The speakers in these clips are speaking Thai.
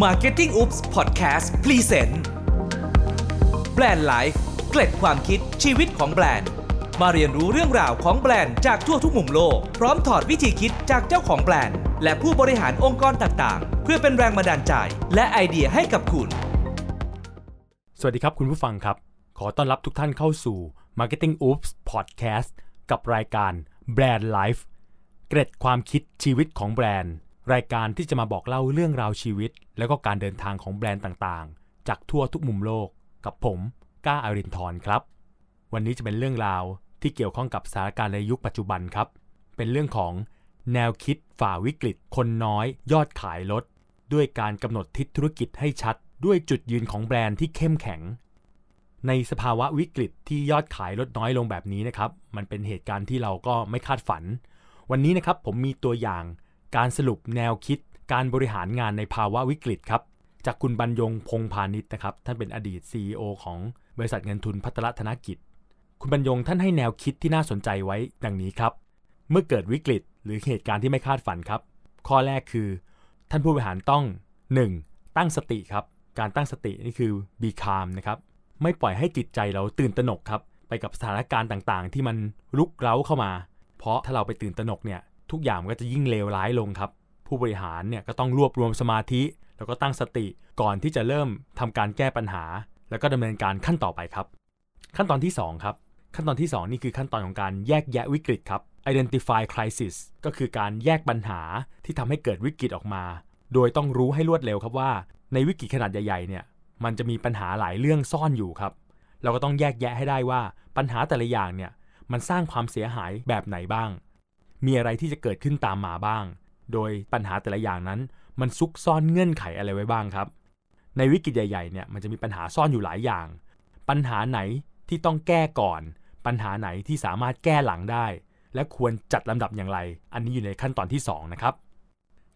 Marketing Oops Podcast Present Brand Life เกล็ดความคิดชีวิตของแบรนด์ มาเรียนรู้เรื่องราวของแบรนด์จากทั่วทุกมุมโลก พร้อมถอดวิธีคิดจากเจ้าของแบรนด์ และผู้บริหารองค์กรต่างๆ เพื่อเป็นแรงบันดาลใจ และไอเดียให้กับคุณ สวัสดีครับคุณผู้ฟังครับ ขอต้อนรับทุกท่านเข้าสู่ Marketing Oops Podcast กับรายการ Brand Life เกร็ดความคิดชีวิตของแบรนด์ รายการที่จะมาบอกเล่าเรื่องราวชีวิต แล้วก็การเดินทางของแบรนด์ต่างๆ จากทั่วทุกมุมโลกกับผมก้าอารินทร์ครับ วันนี้จะเป็นเรื่องราวที่เกี่ยวข้องกับสถานการณ์ในยุคปัจจุบันครับ เป็นเรื่องของแนวคิดฝ่าวิกฤต คนน้อย ยอดขายลด ด้วยการกำหนดทิศธุรกิจให้ชัด ด้วยจุดยืนของแบรนด์ที่เข้มแข็ง ในสภาวะวิกฤตที่ยอดขายลดน้อยลงแบบนี้นะครับ มันเป็นเหตุการณ์ที่เราก็ไม่คาดฝัน วันนี้นะครับผมมีตัวอย่าง การสรุปแนวคิดการบริหารงานในภาวะวิกฤตครับ จากคุณบรรยงพงพาณิชย์นะครับ ท่านเป็นอดีต CEO ของบริษัทเงินทุนพัฒนธนกิจ คุณบรรยงท่านให้แนวคิดที่น่าสนใจไว้ดังนี้ครับ เมื่อเกิดวิกฤต หรือเหตุการณ์ที่ไม่คาดฝันครับ ข้อแรกคือ ท่านผู้บริหารต้อง 1. ตั้งสติครับ การตั้งสตินี่คือ be calm นะครับ ไม่ปล่อยให้จิตใจเราตื่นตระหนกครับ ไปกับสถานการณ์ต่างๆ ที่มันลุกเร้าเข้ามา เพราะถ้าเราไปตื่นตระหนกเนี่ย ทุกอย่างก็จะยิ่งเลวร้ายลงครับ ผู้บริหารเนี่ยก็ต้องรวบรวมสมาธิ แล้วก็ตั้งสติก่อนที่จะเริ่มทำการแก้ปัญหา แล้วก็ดำเนินการขั้นต่อไปครับ ขั้นตอนที่ 2 ครับ ขั้นตอนที่ 2 นี่คือขั้นตอนของการแยกแยะวิกฤตครับ identify crisis ก็คือการแยกปัญหาที่ทำให้เกิดวิกฤตออกมา โดยต้องรู้ให้รวดเร็วครับว่า ในวิกฤตขนาดใหญ่ๆเนี่ยมันจะมีปัญหาหลายเรื่องซ่อนอยู่ครับ เราก็ต้องแยกแยะให้ได้ว่าปัญหาแต่ละอย่างเนี่ยมันสร้างความเสียหายแบบไหนบ้าง มีอะไรที่จะเกิดขึ้นตามมาบ้าง โดยปัญหาแต่ละอย่างนั้น มันซุกซ่อนเงื่อนไขอะไรไว้บ้างครับ ในวิกฤตใหญ่ๆเนี่ยมันจะมีปัญหาซ่อนอยู่หลายอย่าง ปัญหาไหนที่ต้องแก้ก่อน ปัญหาไหนที่สามารถแก้หลังได้ และควรจัดลำดับอย่างไร อันนี้อยู่ในขั้นตอนที่ 2 นะครับ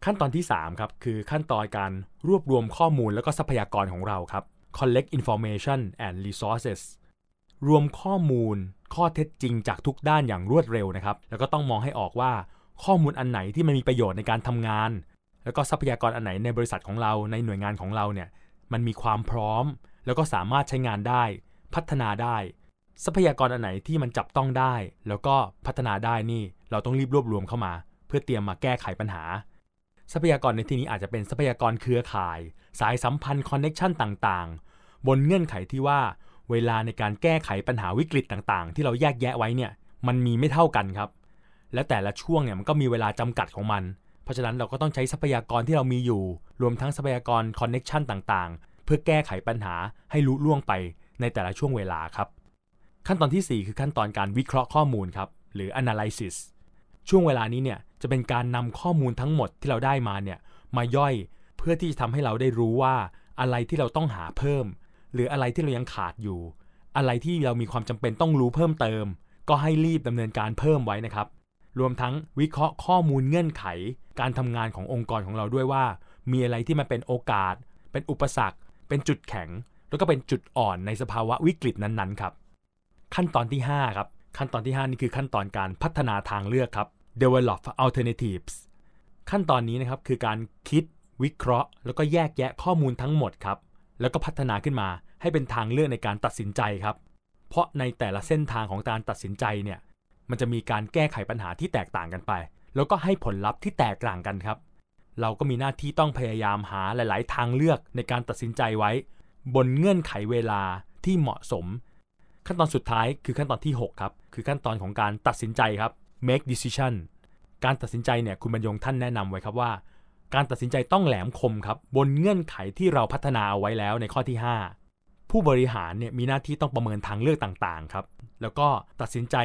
ขั้นตอนที่3ครับคือขั้นตอนการรวบรวมข้อมูลและก็ทรัพยากรของเราครับ collect information and resources รวมข้อมูล ข้อเท็จจริงจากทุกด้านอย่างรวดเร็วนะครับ แล้วก็ต้องมองให้ออกว่าข้อมูลอันไหนที่มันมีประโยชน์ในการทำงาน แล้วก็ทรัพยากรอันไหนในบริษัทของเราในหน่วยงานของเราเนี่ยมันมีความพร้อม แล้วก็สามารถใช้งานได้ พัฒนาได้ ทรัพยากรอันไหนที่มันจับต้องได้ แล้วก็พัฒนาได้นี่ เราต้องรีบรวบรวมเข้ามา เพื่อเตรียมมาแก้ไขปัญหา ทรัพยากรในที่นี้อาจจะเป็นทรัพยากรเครือข่าย สายสัมพันธ์ connection ต่างๆ บนเงื่อนไขที่ว่า เวลาในการแก้ไขปัญหาวิกฤตต่างๆ ที่เราแยกแยะไว้เนี่ยมันมีไม่เท่ากันครับ และแต่ละช่วงเนี่ยมันก็มีเวลาจำกัดของมัน เพราะฉะนั้นเราก็ต้องใช้ทรัพยากรที่เรามีอยู่ รวมทั้งทรัพยากร connection ต่างๆ เพื่อแก้ไขปัญหาให้ลุล่วงไปในแต่ละช่วงเวลาครับ ขั้นตอนที่ 4 คือขั้นตอนการวิเคราะห์ข้อมูลครับหรือ analysis ช่วงเวลานี้เนี่ยจะเป็นการนำข้อมูลทั้งหมดที่เราได้มาเนี่ยมาย่อยเพื่อที่จะทำให้เราได้รู้ว่าอะไรที่เราต้องหาเพิ่ม หรืออะไรที่เรายังขาดอยู่ อะไรที่เรามีความจำเป็นต้องรู้เพิ่มเติม ก็ให้รีบดำเนินการเพิ่มไว้นะครับ รวมทั้งวิเคราะห์ข้อมูลเงื่อนไข การทำงานขององค์กรของเราด้วยว่า มีอะไรที่มันเป็นโอกาส เป็นอุปสรรค เป็นจุดแข็ง แล้วก็เป็นจุดอ่อนในสภาวะวิกฤตนั้นๆครับ ขั้นตอนที่ 5 ครับ ขั้นตอนที่ 5 นี่คือขั้นตอนการพัฒนาทางเลือกครับ develop alternatives ขั้นตอนนี้นะครับคือการคิดวิเคราะห์ แล้วก็แยกแยะข้อมูลทั้งหมดครับ แล้วก็พัฒนาขึ้นมา ให้เป็นทางเลือกในการตัดสินใจครับ เพราะในแต่ละเส้นทางของการตัดสินใจเนี่ยมันจะมีการแก้ไขปัญหาที่แตกต่างกันไป แล้วก็ให้ผลลัพธ์ที่แตกต่างกันครับ เราก็มีหน้าที่ต้องพยายามหาหลาย ๆ ทางเลือกในการตัดสินใจไว้ บนเงื่อนไขเวลาที่เหมาะสม ขั้นตอนสุดท้ายคือขั้นตอนที่ 6 ครับ คือขั้นตอนของการตัดสินใจครับ make decision การตัดสินใจเนี่ยคุณบรรยงท่านแนะนำไว้ครับว่า การตัดสินใจต้องแหลมคมครับ บนเงื่อนไขที่เราพัฒนาเอาไว้แล้วในข้อที่ 5 ผู้บริหารเนี่ยมีหน้าที่ต้องประเมินทางเลือกต่างๆครับ แล้วก็ตัดสินใจ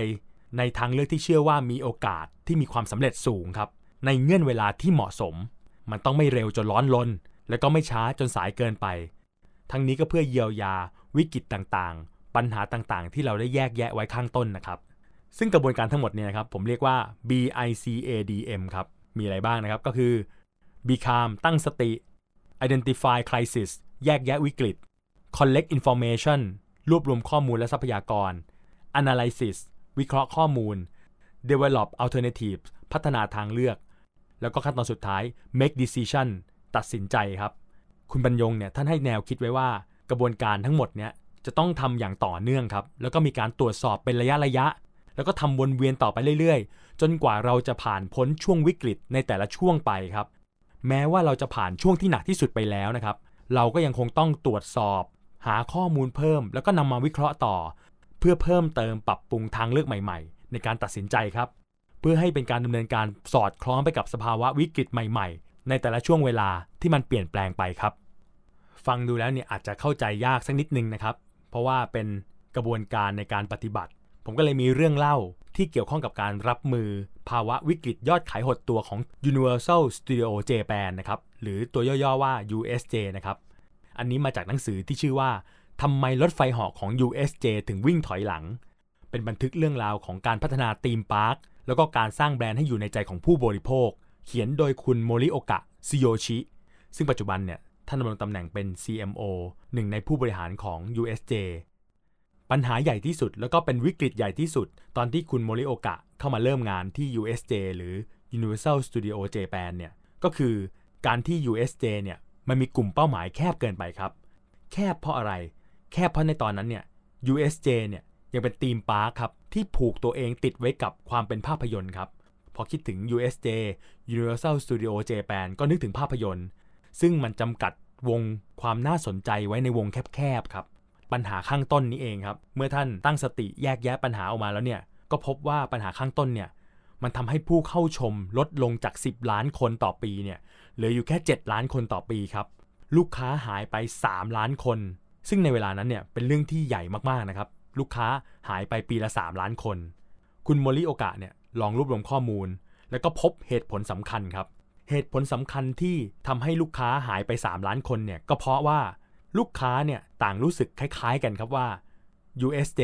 ในทางเลือกที่เชื่อว่ามีโอกาสที่มีความสำเร็จสูงครับ ในเงื่อนเวลาที่เหมาะสม มันต้องไม่เร็วจนร้อนลน แล้วก็ไม่ช้าจนสายเกินไป ทั้งนี้ก็เพื่อเยียวยา วิกฤตต่างๆ ปัญหาต่างๆ ที่เราได้แยกแยะไว้ข้างต้นนะครับ ซึ่งกระบวนการทั้งหมดเนี่ยนะครับ ผมเรียกว่า BICADM ครับ มีอะไรบ้างนะครับก็คือ Be calm ตั้งสติ Identify crisis แยกแยะวิกฤต Collect information รวบรวมข้อมูลและทรัพยากร Analysis วิเคราะห์ข้อมูล develop alternatives พัฒนาทางเลือก แล้วก็ขั้นตอนสุดท้าย make decision ตัดสินใจครับ คุณบรรยงเนี่ยท่านให้แนวคิดไว้ว่ากระบวนการทั้งหมดเนี่ยจะต้องทำอย่างต่อเนื่องครับ แล้วก็มีการตรวจสอบเป็นระยะระยะ แล้วก็ทำวนเวียนต่อไปเรื่อยๆ จนกว่าเราจะผ่านพ้นช่วงวิกฤตในแต่ละช่วงไปครับ แม้ว่าเราจะผ่านช่วงที่หนักที่สุดไปแล้วนะครับ เราก็ยังคงต้องตรวจสอบ หาข้อมูลเพิ่ม แล้วก็นำมาวิเคราะห์ต่อ เพื่อเพิ่มเติมปรับปรุงทางเลือกใหม่ ๆ ในการตัดสินใจครับ เพื่อให้เป็นการดำเนินการสอดคล้องไปกับสภาวะวิกฤตใหม่ ๆ ในแต่ละช่วงเวลาที่มันเปลี่ยนแปลงไปครับ ฟังดูแล้วเนี่ยอาจจะเข้าใจยากสักนิดนึงนะครับ เพราะว่าเป็นกระบวนการในการปฏิบัติ ผมก็เลยมีเรื่องเล่าที่เกี่ยวข้องกับการรับมือภาวะวิกฤตยอดขายหดตัวของ Universal Studio Japan นะครับ หรือตัวย่อๆว่า USJ นะครับ อันนี้มาจากหนังสือที่ชื่อว่าทำไมรถไฟเหาะของ USJ ถึงวิ่งถอยหลัง เป็นบันทึกเรื่องราวของการพัฒนาธีมพาร์ค แล้วก็การสร้างแบรนด์ให้อยู่ในใจของผู้บริโภค เขียนโดยคุณโมริโอกะซิโยชิ ซึ่งปัจจุบันเนี่ยท่านดำรงตำแหน่งเป็น CMO หนึ่งในผู้บริหารของ USJ ปัญหาใหญ่ที่สุดแล้วก็เป็นวิกฤตใหญ่ที่สุด ตอนที่คุณโมริโอกะเข้ามาเริ่มงานที่ USJ หรือ Universal Studio Japan เนี่ย ก็คือการที่ USJ เนี่ย มันมีกลุ่มเป้าหมายแคบเกินไปครับ แคบเพราะอะไร แคบเพราะในตอนนั้นเนี่ย USJ เนี่ยยังเป็น theme park ครับที่ผูกตัวเองติดไว้กับความเป็นภาพยนตร์ครับ พอคิดถึง USJ Universal Studio Japan ก็นึกถึงภาพยนตร์ ซึ่งมันจำกัดวงความน่าสนใจไว้ในวงแคบๆครับ ปัญหาข้างต้นนี้เองครับ เมื่อท่านตั้งสติแยกแยะปัญหาออกมาแล้วเนี่ย ก็พบว่าปัญหาข้างต้นเนี่ย มันทำให้ผู้เข้าชมลดลงจาก 10 ล้านคนต่อปีเนี่ย เหลืออยู่แค่ 7 ล้านคนต่อปีครับ ลูกค้าหายไป 3 ล้านคน ซึ่งในเวลานั้นเนี่ยเป็นเรื่องที่ใหญ่มากๆนะครับ ลูกค้าหายไปปีละ 3 ล้านคน คุณโมริโอกะเนี่ยลองรวบรวมข้อมูล แล้วก็พบเหตุผลสำคัญครับ เหตุผลสำคัญที่ทำให้ลูกค้าหายไป 3 ล้านคนเนี่ยก็เพราะว่าลูกค้าเนี่ยต่างรู้สึกคล้าย ๆ กันครับว่า USJ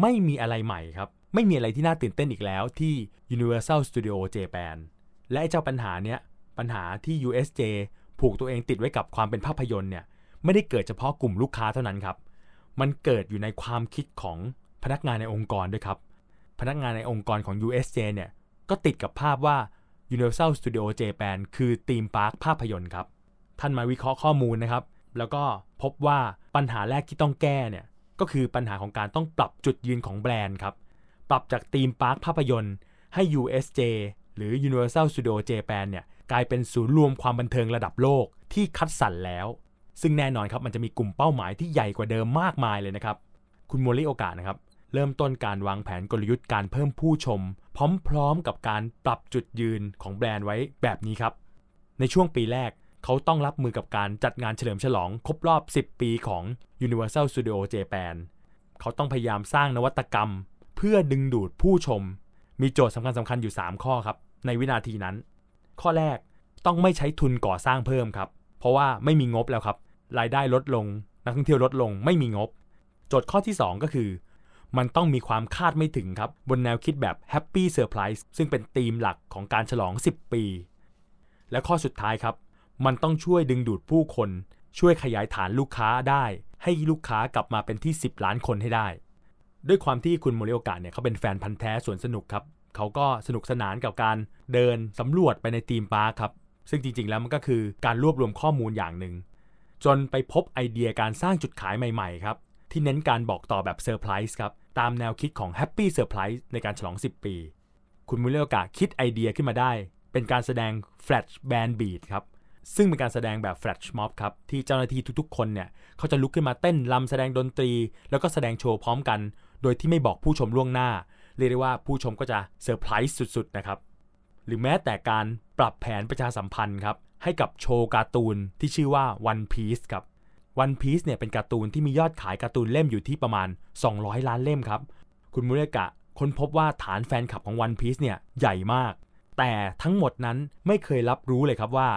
ไม่มีอะไรใหม่ครับ ไม่มีอะไรที่น่าตื่นเต้นอีกแล้วที่ Universal Studio Japan และเจ้าปัญหาเนี้ย ปัญหาที่ USJ ผูกตัวเองติดไว้กับความเป็นภาพยนตร์เนี่ยไม่ได้เกิดเฉพาะกลุ่มลูกค้าเท่านั้นครับ มันเกิดอยู่ในความคิดของพนักงานในองค์กรด้วยครับ พนักงานในองค์กรของ USJ เนี่ยก็ติดกับภาพว่า Universal Studio Japan คือ theme park ภาพยนตร์ครับ ท่านมาวิเคราะห์ข้อมูลนะครับ แล้วก็พบว่าปัญหาแรกที่ต้องแก้เนี่ยก็คือปัญหาของการต้องปรับจุดยืนของแบรนด์ครับ ปรับจาก theme park ภาพยนตร์ให้ USJ หรือ Universal Studio Japan เนี่ย กลายเป็นศูนย์รวมความบันเทิงระดับโลกที่คัดสรรแล้ว ซึ่งแน่นอนครับมันจะมีกลุ่มเป้าหมายที่ใหญ่กว่าเดิมมากมายเลยนะครับ คุณโมริโอกะนะครับ เริ่มต้นการวางแผนกลยุทธ์การเพิ่มผู้ชม พร้อมๆกับการปรับจุดยืนของแบรนด์ไว้แบบนี้ครับ ในช่วงปีแรกเขาต้องรับมือกับการจัดงานเฉลิมฉลองครบรอบ 10 ปีของ Universal Studio Japan เขาต้องพยายามสร้างนวัตกรรม เพื่อดึงดูดผู้ชม มีโจทย์สำคัญสำคัญอยู่ 3 ข้อครับ ในวินาทีนั้น ข้อแรกต้องไม่ใช้ทุนก่อสร้างเพิ่มครับ เพราะว่าไม่มีงบแล้วครับ รายได้ลดลง นักท่องเที่ยวลดลง ไม่มีงบ โจทย์ข้อที่ 2 ก็คือ มันต้องมีความคาดไม่ถึงครับ บนแนวคิดแบบ Happy Surprise ซึ่งเป็นธีมหลักของการฉลอง 10 ปี และข้อสุดท้ายครับ มันต้องช่วยดึงดูดผู้คน ช่วยขยายฐานลูกค้าได้ ให้ลูกค้ากลับมาเป็นที่ 10 ล้านคนให้ได้ ด้วยความที่คุณโมริโอกะเนี่ยเขาเป็นแฟนพันธ์แท้สวนสนุกครับ เขาก็สนุกสนานกับการเดินสำรวจไปในทีมพาร์คครับ ซึ่งจริงๆแล้วมันก็คือการรวบรวมข้อมูลอย่างหนึ่ง จนไปพบไอเดียการสร้างจุดขายใหม่ๆครับ ที่เน้นการบอกต่อแบบเซอร์ไพรส์ครับ ตามแนวคิดของ Happy Surprise ในการฉลอง 10 ปี คุณโมริโอกะคิดไอเดียขึ้นมาได้ เป็นการแสดง Flash Band Beat ครับซึ่งเป็นการแสดงแบบ Flash Mob ครับที่เจ้าหน้าที่ทุกๆ คนเนี่ยเขาจะลุกขึ้นมาเต้นรำแสดงดนตรี แล้วก็แสดงโชว์พร้อมกัน โดยที่ไม่บอกผู้ชมล่วงหน้า เรียกได้ว่าผู้ชมก็จะเซอร์ไพรส์สุดๆนะครับ หรือแม้แต่การปรับแผนประชาสัมพันธ์ครับให้กับโชว์การ์ตูนที่ชื่อว่า One Piece ครับ One Piece เนี่ยเป็นการ์ตูนที่มียอดขายการ์ตูนเล่มอยู่ที่ประมาณ 200 ล้านเล่มครับ คุณมุเรกะค้นพบว่าฐานแฟนคลับของ One Piece เนี่ยใหญ่มาก แต่ทั้งหมดนั้นไม่เคยรับรู้เลยครับว่า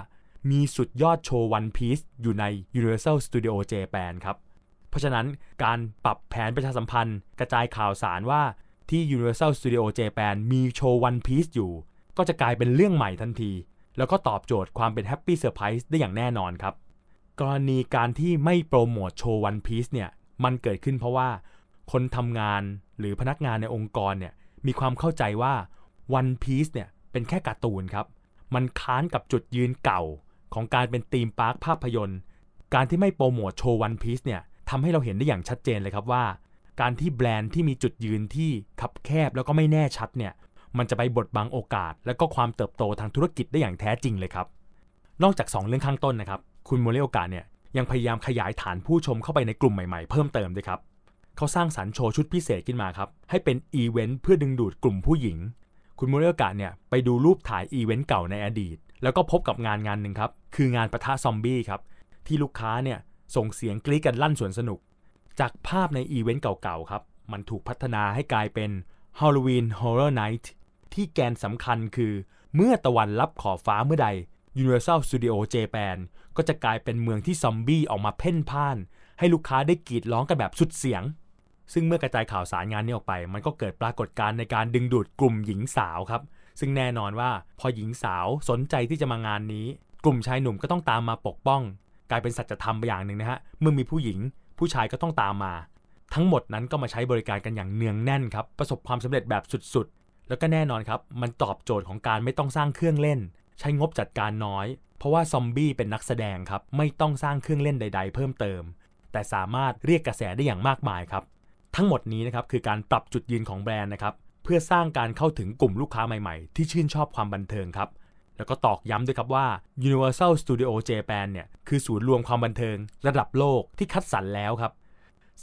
มีสุดยอดโชว์ One Piece อยู่ใน Universal Studio Japan ครับ เพราะฉะนั้นการปรับแผนประชาสัมพันธ์ กระจายข่าวสารว่า ที่ Universal Studio Japan มีโชว์ One Piece อยู่ ก็จะกลายเป็นเรื่องใหม่ทันที แล้วก็ตอบโจทย์ความเป็น Happy Surprise ได้อย่างแน่นอนครับ กรณีการที่ไม่โปรโมทโชว์ One Piece เนี่ย มันเกิดขึ้นเพราะว่า คนทำงานหรือพนักงานในองค์กรเนี่ย มีความเข้าใจว่า One Piece เนี่ย เป็นแค่การ์ตูนครับ มันค้านกับจุดยืนเก่าของการเป็นธีมพาร์คภาพยนตร์ การที่ไม่โปรโมทโชว์วันพีซเนี่ยทำให้เราเห็นได้อย่างชัดเจนเลยครับว่า การที่แบรนด์ที่มีจุดยืนที่คับแคบแล้วก็ไม่แน่ชัดเนี่ยมันจะไปบดบังโอกาส และก็ความเติบโตทางธุรกิจได้อย่างแท้จริงเลยครับ นอกจาก 2 เรื่องข้างต้นนะครับ คุณโมริโอกะเนี่ยยังพยายามขยายฐานผู้ชมเข้าไปในกลุ่มใหม่ๆ เพิ่มเติมด้วยครับ เขาสร้างสรรค์โชว์ชุดพิเศษขึ้นมาครับ ให้เป็นอีเวนต์เพื่อดึงดูดกลุ่มผู้หญิง คุณโมริโอกะเนี่ยไปดูรูปถ่ายอีเวนต์เก่าในอดีต แล้วก็พบกับงานงานหนึ่งครับ คืองานปะทะซอมบี้ครับ ที่ลูกค้าเนี่ยส่งเสียงกรี๊ดกันลั่นสวนสนุก จากภาพในอีเวนต์เก่าๆครับ มันถูกพัฒนาให้กลายเป็น Halloween Horror Night ที่แกนสำคัญคือ เมื่อตะวันลับขอบฟ้าเมื่อใด Universal Studio Japan ก็จะกลายเป็นเมืองที่ซอมบี้ออกมาเพ่นพ่าน ให้ลูกค้าได้กรีดร้องกันแบบสุดเสียง ซึ่งเมื่อกระจายข่าวสารงานนี้ออกไป มันก็เกิดปรากฏการณ์ในการดึงดูดกลุ่มหญิงสาวครับ ซึ่งแน่นอนว่าพอหญิงสาวสนใจที่จะมางานนี้ กลุ่มชายหนุ่มก็ต้องตามมาปกป้อง กลายเป็นสัจธรรมไปอย่างหนึ่งนะฮะเมื่อมีผู้หญิง ผู้ชายก็ต้องตามมา ทั้งหมดนั้นก็มาใช้บริการกันอย่างเนืองแน่นครับ ประสบความสำเร็จแบบสุดๆ แล้วก็แน่นอนครับ มันตอบโจทย์ของการไม่ต้องสร้างเครื่องเล่น ใช้งบจัดการน้อย เพราะว่าซอมบี้เป็นนักแสดงครับ ไม่ต้องสร้างเครื่องเล่นใด ๆ เพิ่มเติม แต่สามารถเรียกกระแสได้อย่างมากมายครับ ทั้งหมดนี้นะครับคือการปรับจุดยืนของแบรนด์นะครับ เพื่อสร้างการเข้าถึงกลุ่มลูกค้าใหม่ๆ ที่ชื่นชอบความบันเทิงครับ แล้วก็ตอกย้ำด้วยครับว่า Universal Studio Japan เนี่ยคือศูนย์รวมความบันเทิงระดับโลกที่คัดสรรแล้วครับ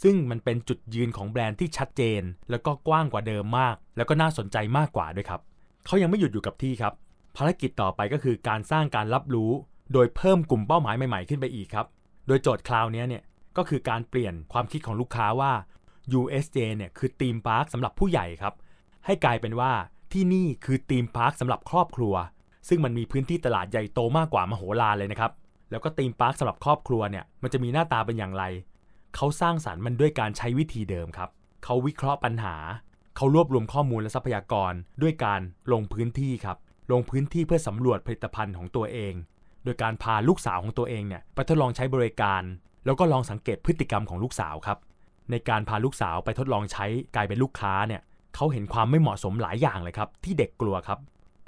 ซึ่งมันเป็นจุดยืนของแบรนด์ที่ชัดเจน แล้วก็กว้างกว่าเดิมมาก แล้วก็น่าสนใจมากกว่าด้วยครับเขายังไม่หยุดอยู่กับที่ครับ ภารกิจต่อไปก็คือการสร้างการรับรู้ โดยเพิ่มกลุ่มเป้าหมายใหม่ๆขึ้นไปอีกครับ โดยโจทย์คราวนี้เนี่ยก็คือการเปลี่ยนความคิดของลูกค้าว่า USJ เนี่ยคือ theme park สำหรับผู้ใหญ่ครับ ให้กลายเป็นว่าที่นี่คือ theme park สำหรับครอบครัว ซึ่งมันมีพื้นที่ตลาดใหญ่โตมากกว่ามโหฬารเลยนะครับ แล้วก็ theme park สำหรับครอบครัวเนี่ยมันจะมีหน้าตาเป็นอย่างไร เขาสร้างสรรค์มันด้วยการใช้วิธีเดิมครับ เขาวิเคราะห์ปัญหา เขารวบรวมข้อมูลและทรัพยากร ด้วยการลงพื้นที่ครับ ลงพื้นที่เพื่อสำรวจผลิตภัณฑ์ของตัวเอง โดยการพาลูกสาวของตัวเองเนี่ยไปทดลองใช้บริการ แล้วก็ลองสังเกตพฤติกรรมของลูกสาวครับ ในการพาลูกสาวไปทดลองใช้กลายเป็นลูกค้าเนี่ยเขาเห็นความไม่เหมาะสมหลายอย่างเลยครับ ที่เด็กกลัวครับ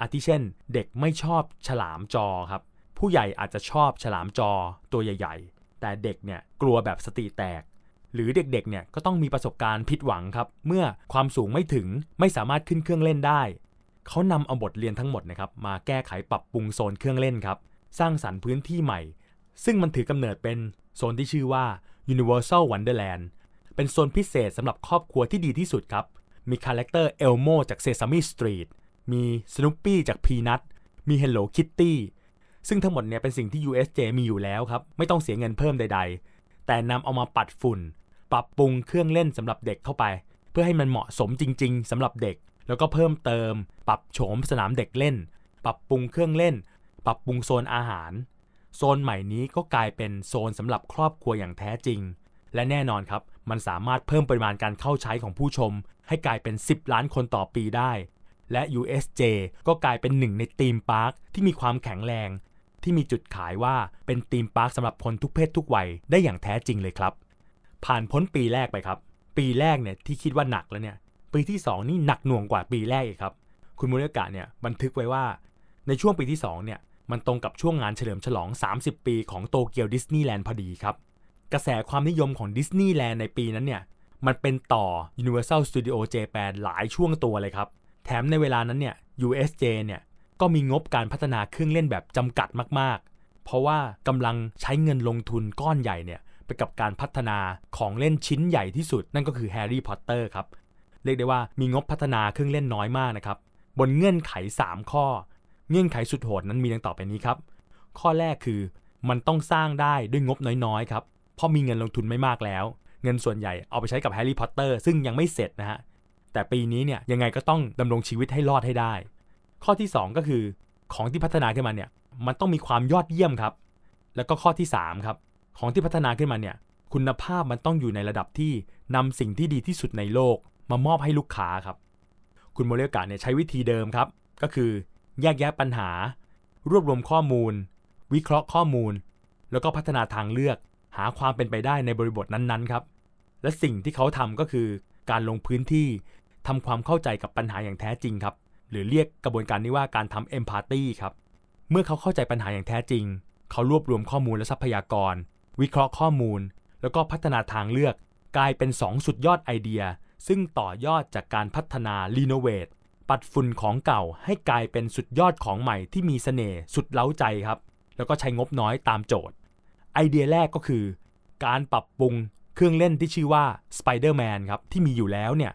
อาทิเช่น เด็กไม่ชอบฉลามจอครับ ผู้ใหญ่อาจจะชอบฉลามจอตัวใหญ่ ๆ แต่เด็กเนี่ยกลัวแบบสติแตก หรือเด็กๆเนี่ยก็ต้องมีประสบการณ์ผิดหวังครับ เมื่อความสูงไม่ถึงไม่สามารถขึ้นเครื่องเล่นได้ เขานำเอาบทเรียนทั้งหมดนะครับมาแก้ไขปรับปรุงโซนเครื่องเล่นครับ สร้างสรรค์พื้นที่ใหม่ ซึ่งมันถือกำเนิดเป็นโซนที่ชื่อว่า Universal Wonderland เป็นโซนพิเศษสำหรับครอบครัวที่ดีที่สุดครับ มี character Elmo จาก Sesame Street มี Snoopy จาก Peanuts มี Hello Kitty ซึ่งทั้งหมดเนี่ยเป็นสิ่งที่ USJ มีอยู่แล้วครับ ไม่ต้องเสียเงินเพิ่มใด ๆ แต่นำเอามาปัดฝุ่น ปรับปรุงเครื่องเล่นสำหรับเด็กเข้าไป เพื่อให้มันเหมาะสมจริง ๆสำหรับเด็ก แล้วก็เพิ่มเติม ปรับโฉมสนามเด็กเล่น ปรับปรุงเครื่องเล่น ปรับปรุงโซนอาหาร โซนใหม่นี้ก็กลายเป็นโซนสำหรับครอบครัวอย่างแท้จริง และแน่นอนครับ มันสามารถเพิ่มปริมาณการเข้าใช้ของผู้ชม ให้กลายเป็น 10 ล้านคนต่อปีได้ และ USJ ก็กลายเป็นหนึ่งใน theme park ที่มีความแข็งแรง ที่มีจุดขายว่าเป็น theme park สำหรับคนทุกเพศทุกวัยได้อย่างแท้จริงเลยครับ ผ่านพ้นปีแรกไปครับ ปีแรกเนี่ยที่คิดว่าหนักแล้วเนี่ยปีที่ 2 นี่หนักหน่วงกว่าปีแรกอีกครับ คุณมูลกะเนี่ยบันทึกไว้ว่าในช่วงปีที่2เนี่ยมันตรงกับช่วงงานเฉลิมฉลอง 30 ปีของโตเกียวดิสนีย์แลนด์พอดีครับ กระแสความนิยมของดิสนีย์แลนด์ในปีนั้นเนี่ยมันเป็นต่อ Universal Studio Japan หลายช่วงตัวเลยครับ แถมในเวลานั้นเนี่ย USJ เนี่ยก็มีงบการพัฒนาเครื่องเล่นแบบจำกัดมาก ๆ เพราะว่ากำลังใช้เงินลงทุนก้อนใหญ่เนี่ยไปกับการพัฒนาของเล่นชิ้นใหญ่ที่สุด นั่นก็คือแฮร์รี่พอตเตอร์ครับ เรียกได้ว่ามีงบพัฒนาเครื่องเล่นน้อยมากนะครับ บนเงื่อนไข 3 ข้อ เงื่อนไขสุดโหดนั้นมีดังต่อไปนี้ครับ ข้อแรกคือมันต้องสร้างได้ด้วยงบน้อยๆครับ เพราะมีเงินลงทุนไม่มากแล้ว เงินส่วนใหญ่เอาไปใช้กับแฮร์รี่พอตเตอร์ซึ่งยังไม่เสร็จนะฮะ แต่ปีนี้เนี่ยยังไงก็ต้องดำรงชีวิตให้รอดให้ได้ ข้อที่ 2 ก็คือของที่พัฒนาขึ้นมาเนี่ยมันต้องมีความยอดเยี่ยมครับ แล้วก็ข้อที่3ครับของที่พัฒนาขึ้นมาเนี่ยคุณภาพมันต้องอยู่ในระดับที่นำสิ่งที่ดีที่สุดในโลก มามอบให้ลูกค้าครับ คุณโมเลกาเนี่ยใช้วิธีเดิมครับ ก็คือแยกแยะปัญหา รวบรวมข้อมูล วิเคราะห์ข้อมูล แล้วก็พัฒนาทางเลือก หาความเป็นไปได้ในบริบทนั้นๆครับ และสิ่งที่เขาทำก็คือการลงพื้นที่ ทำความเข้าใจกับปัญหาอย่างแท้จริงครับ หรือเรียกกระบวนการนี้ว่าการทำเอมพัตตีครับ เมื่อเขาเข้าใจปัญหาอย่างแท้จริง เขารวบรวมข้อมูลและทรัพยากร วิเคราะห์ข้อมูล แล้วก็พัฒนาทางเลือก กลายเป็น 2 สุดยอดไอเดีย ซึ่งต่อยอดจากการพัฒนารีโนเวทปัดฝุ่นของเก่าให้กลายเป็นสุดยอดของใหม่ที่มีเสน่ห์สุดเล้าใจครับ แล้วก็ใช้งบน้อยตามโจทย์ ไอเดียแรกก็คือ การปรับปรุงเครื่องเล่นที่ชื่อว่า Spider-Man ครับที่มีอยู่แล้วเนี่ย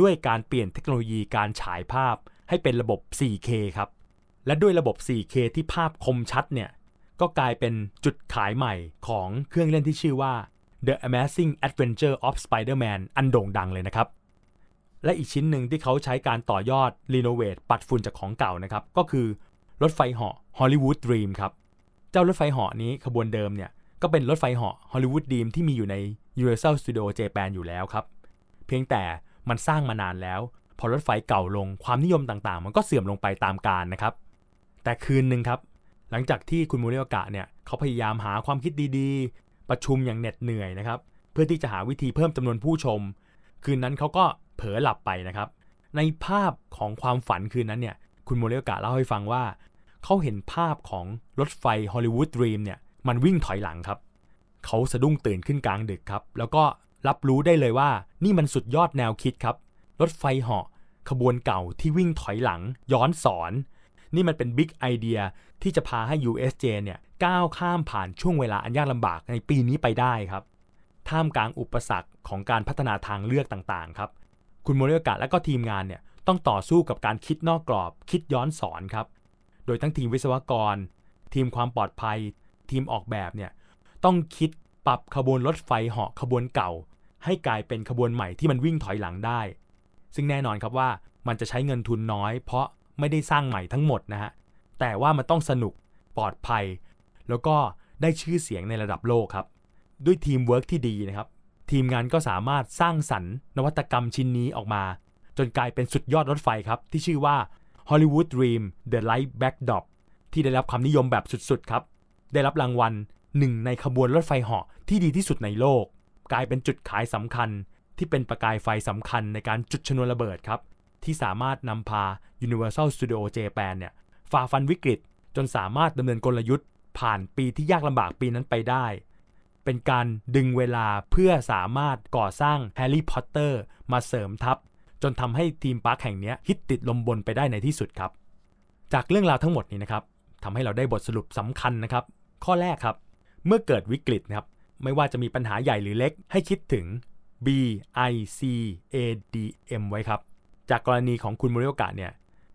ด้วยการเปลี่ยนเทคโนโลยีการฉายภาพให้เป็นระบบ 4K ครับ และด้วยระบบ 4K ที่ภาพคมชัดเนี่ย ก็กลายเป็นจุดขายใหม่ของเครื่องเล่นที่ชื่อว่า The Amazing Adventure of Spider-Man อันโด่งดังเลยนะครับ และอีกชิ้นหนึ่งที่เขาใช้การต่อยอดรีโนเวทปัดฝุ่นจากของเก่านะครับ ก็คือรถไฟเหาะ Hollywood Dream ครับ เจ้ารถไฟเหาะนี้ขบวนเดิมเนี่ย ก็เป็นรถไฟเหาะ Hollywood Dream ที่มีอยู่ใน Universal Studio Japan อยู่แล้วครับ เพียงแต่ มันสร้างมานานแล้ว พอรถไฟเก่าลงความนิยมต่างๆ มันก็เสื่อมลงไปตามกาลนะครับ แต่คืนหนึ่งครับ หลังจากที่คุณมูริโอกะเนี่ยเขาพยายามหาความคิดดีๆ ประชุมอย่างเหน็ดเหนื่อยนะครับ เพื่อที่จะหาวิธีเพิ่มจำนวนผู้ชม คืนนั้นเขาก็เผลอหลับไปนะครับ ในภาพของความฝันคืนนั้นเนี่ยคุณโมริโอกะเล่าให้ฟังว่าเขาเห็นภาพของรถไฟ Hollywood Dream เนี่ยมันวิ่งถอยหลังครับ เขาสะดุ้งตื่นขึ้นกลางดึกครับ แล้วก็ รับรู้ได้เลยว่านี่มันสุดยอดแนวคิดครับ รถไฟเหาะขบวนเก่าที่วิ่งถอยหลังย้อนศร นี่มันเป็น big idea ที่จะพาให้ USJ เนี่ยก้าวข้ามผ่านช่วงเวลาอันยากลำบากในปีนี้ไปได้ครับ ท่ามกลางอุปสรรคของการพัฒนาทางเลือกต่างๆครับ คุณโมเรกะและก็ทีมงานเนี่ยต้องต่อสู้กับการคิดนอกกรอบ คิดย้อนสอนครับ โดยทั้งทีมวิศวกร ทีมความปลอดภัย ทีมออกแบบเนี่ยต้องคิด ปรับขบวนรถไฟเหาะขบวนเก่า ให้กลายเป็นขบวนใหม่ที่มันวิ่งถอยหลังได้ ซึ่งแน่นอนครับว่ามันจะใช้เงินทุนน้อย เพราะไม่ได้สร้างใหม่ทั้งหมดนะฮะแต่ว่ามันต้องสนุกปลอดภัย แล้วก็ได้ชื่อเสียงในระดับโลกครับ ด้วยทีมเวิร์กที่ดีนะครับ ทีมงานก็สามารถสร้างสรรค์นวัตกรรมชิ้นนี้ออกมา จนกลายเป็นสุดยอดรถไฟครับ ที่ชื่อว่า Hollywood Dream The Light Backdrop ที่ได้รับความนิยมแบบสุดๆครับ ได้รับรางวัล หนึ่งในขบวนรถไฟเหาะที่ดีที่สุดในโลก กลายเป็นจุดขายสำคัญ ที่เป็นประกายไฟสำคัญในการจุดชนวนระเบิดครับ ที่สามารถนำพา Universal Studio Japan เนี่ยฝ่าฟันวิกฤต จนสามารถดำเนินกลยุทธ์ ผ่านปีที่ยากลำบากปีนั้นไปได้ เป็นการดึงเวลาเพื่อสามารถก่อสร้างแฮร์รี่พอตเตอร์มาเสริมทัพ จนทำให้ theme park แห่งนี้ฮิตติดลมบนไปได้ในที่สุดครับ จากเรื่องราวทั้งหมดนี้นะครับทำให้เราได้บทสรุปสำคัญนะครับ ข้อแรกครับ เมื่อเกิดวิกฤตนะครับ ไม่ว่าจะมีปัญหาใหญ่หรือเล็ก ให้คิดถึง B I C A D M ไว้ครับ จากกรณีของคุณมริโอกะเนี่ย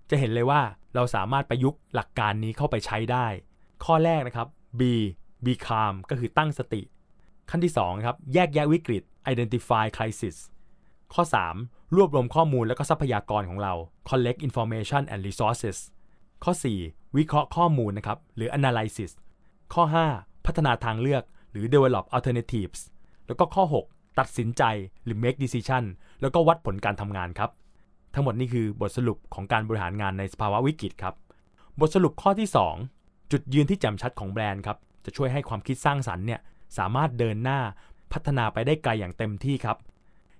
จะเห็นเลยว่าเราสามารถประยุกต์หลักการนี้เข้าไปใช้ได้ ข้อแรกนะครับ B be calm ก็คือตั้งสติ ขั้นที่2ครับ แยกแยะวิกฤต identify crisis ข้อ 3 รวบรวมข้อมูลและก็ทรัพยากรของเรา collect information and resources ข้อ 4 วิเคราะห์ข้อมูลนะครับ หรือ analysis ข้อ 5 พัฒนาทางเลือกหรือ develop alternatives แล้วก็ข้อ 6 ตัดสินใจหรือ make decision แล้วก็วัดผลการทำงานครับ ทั้งหมดนี้คือบทสรุปของการบริหารงานในสภาวะวิกฤตครับ บทสรุปข้อที่ 2 จุดยืนที่แจ่มชัดของแบรนด์ครับ จะช่วยให้ความคิดสร้างสรรค์เนี่ยสามารถเดินหน้าพัฒนาไปได้ไกลอย่างเต็มที่ครับ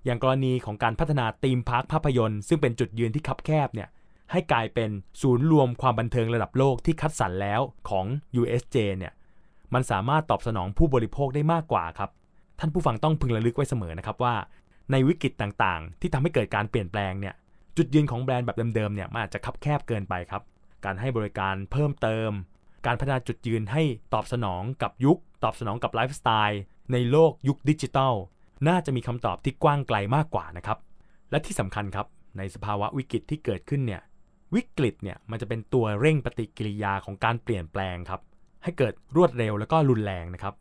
อย่างกรณีของการพัฒนา theme park ภาพยนตร์ ซึ่งเป็นจุดยืนที่คับแคบเนี่ยให้กลายเป็นศูนย์รวมความบันเทิงระดับโลกที่คัดสรรแล้วของ USJ เนี่ย มันสามารถตอบสนองผู้บริโภคได้มากกว่าครับ ท่านผู้ฟังต้องพึงระลึกไว้เสมอนะครับว่า ในวิกฤตต่างๆ ที่ทำให้เกิดการเปลี่ยนแปลงเนี่ยจุดยืนของแบรนด์แบบเดิมๆเนี่ยมันอาจจะคับแคบเกินไปครับ การให้บริการเพิ่มเติม การพัฒนาจุดยืนให้ตอบสนองกับยุค ตอบสนองกับไลฟ์สไตล์ในโลกยุคดิจิทัลน่าจะมีคำตอบที่กว้างไกลมากกว่านะครับ และที่สำคัญครับในสภาวะวิกฤตที่เกิดขึ้นเนี่ยวิกฤตเนี่ยมันจะเป็นตัวเร่งปฏิกิริยาของการเปลี่ยนแปลงครับ ให้เกิดรวดเร็วแล้วก็รุนแรงนะครับ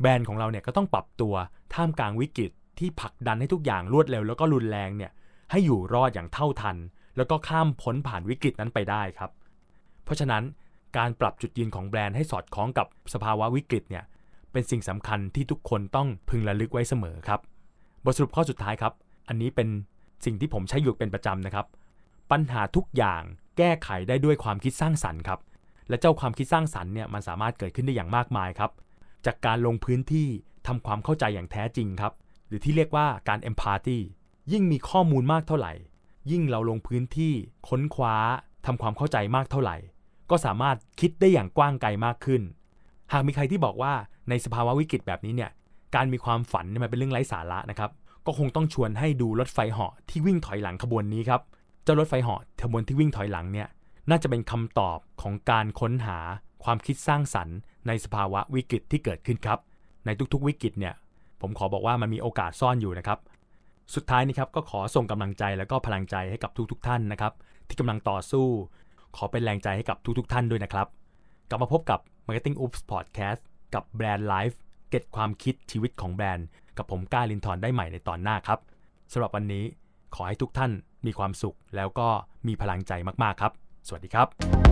แบรนด์ของเราเนี่ยก็ต้องปรับตัวท่ามกลางวิกฤตที่ผลักดันให้ทุกอย่างรวดเร็ว แล้วก็รุนแรงเนี่ยให้อยู่รอดอย่างเท่าทัน แล้วก็ข้ามพ้นผ่านวิกฤตนั้นไปได้ครับ เพราะฉะนั้นการปรับจุดยืนของแบรนด์ให้สอดคล้องกับสภาวะวิกฤตเนี่ยเป็นสิ่งสำคัญที่ทุกคนต้องพึงระลึกไว้เสมอครับ บทสรุปข้อสุดท้ายครับ อันนี้เป็นสิ่งที่ผมใช้อยู่เป็นประจำนะครับ ปัญหาทุกอย่างแก้ไขได้ด้วยความคิดสร้างสรรค์ครับ และเจ้าความคิดสร้างสรรค์เนี่ยมันสามารถเกิดขึ้นได้อย่างมากมายครับ จากการลงพื้นที่ทำความเข้าใจอย่างแท้จริงครับ หรือที่เรียกว่าการ empathy ยิ่งมีข้อมูลมากเท่าไหร่ ยิ่งเราลงพื้นที่ค้นคว้าทำความเข้าใจมากเท่าไหร่ ก็สามารถคิดได้อย่างกว้างไกลมากขึ้น หากมีใครที่บอกว่าในสภาวะวิกฤตแบบนี้เนี่ยการมีความฝันเนี่ยมันเป็นเรื่องไร้สาระนะครับ ก็คงต้องชวนให้ดูรถไฟเหาะที่วิ่งถอยหลังขบวนนี้ครับ เจ้ารถไฟเหาะขบวนที่วิ่งถอยหลังเนี่ย น่าจะเป็นคำตอบของการค้นหาความคิดสร้างสรรค์ ในสภาวะวิกฤตที่เกิดขึ้นครับ ในทุกๆวิกฤตเนี่ย ผมขอบอกว่ามันมีโอกาสซ่อนอยู่นะครับ สุดท้ายนี้ครับก็ขอส่งกำลังใจแล้วก็พลังใจให้กับทุกๆ ท่านนะครับ ที่กำลังต่อสู้ ขอเป็นแรงใจให้กับทุกๆ ท่านด้วยนะครับ กลับมาพบกับ Marketing Oops Podcast กับแบรนด์ Life เก็ตความคิดชีวิตของแบรนด์ กับผมก้าลินทอนได้ใหม่ในตอนหน้าครับสำหรับวันนี้ขอให้ทุกท่านมีความสุขแล้วก็มีพลังใจมากๆครับ สวัสดีครับ